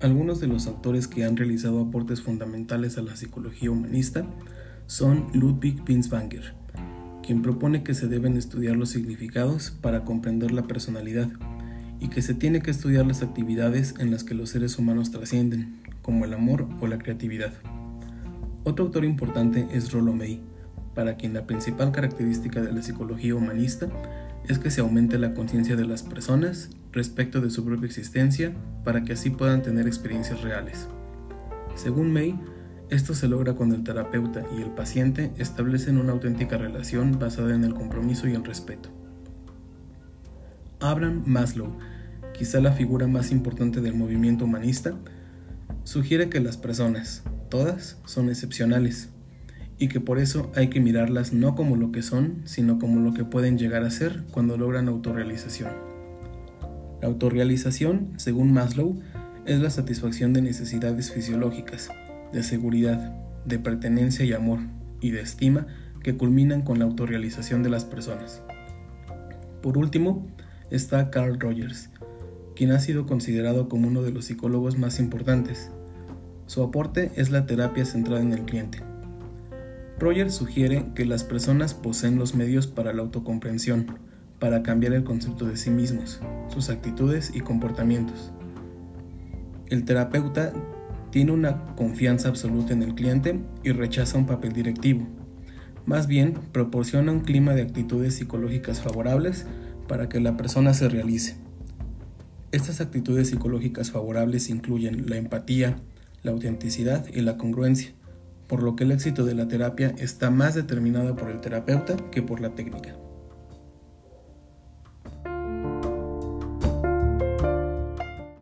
Algunos de los autores que han realizado aportes fundamentales a la psicología humanista son Ludwig Binswanger, quien propone que se deben estudiar los significados para comprender la personalidad y que se tiene que estudiar las actividades en las que los seres humanos trascienden, como el amor o la creatividad. Otro autor importante es Rollo May, para quien la principal característica de la psicología humanista es que se aumente la conciencia de las personas respecto de su propia existencia para que así puedan tener experiencias reales. Según May, esto se logra cuando el terapeuta y el paciente establecen una auténtica relación basada en el compromiso y el respeto. Abraham Maslow, quizá la figura más importante del movimiento humanista, sugiere que las personas, todas, son excepcionales y que por eso hay que mirarlas no como lo que son, sino como lo que pueden llegar a ser cuando logran autorrealización. La autorrealización, según Maslow, es la satisfacción de necesidades fisiológicas, de seguridad, de pertenencia y amor, y de estima que culminan con la autorrealización de las personas. Por último, está Carl Rogers, quien ha sido considerado como uno de los psicólogos más importantes. Su aporte es la terapia centrada en el cliente, Roger sugiere que las personas poseen los medios para la autocomprensión, para cambiar el concepto de sí mismos, sus actitudes y comportamientos. El terapeuta tiene una confianza absoluta en el cliente y rechaza un papel directivo. Más bien, proporciona un clima de actitudes psicológicas favorables para que la persona se realice. Estas actitudes psicológicas favorables incluyen la empatía, la autenticidad y la congruencia por lo que el éxito de la terapia está más determinado por el terapeuta que por la técnica.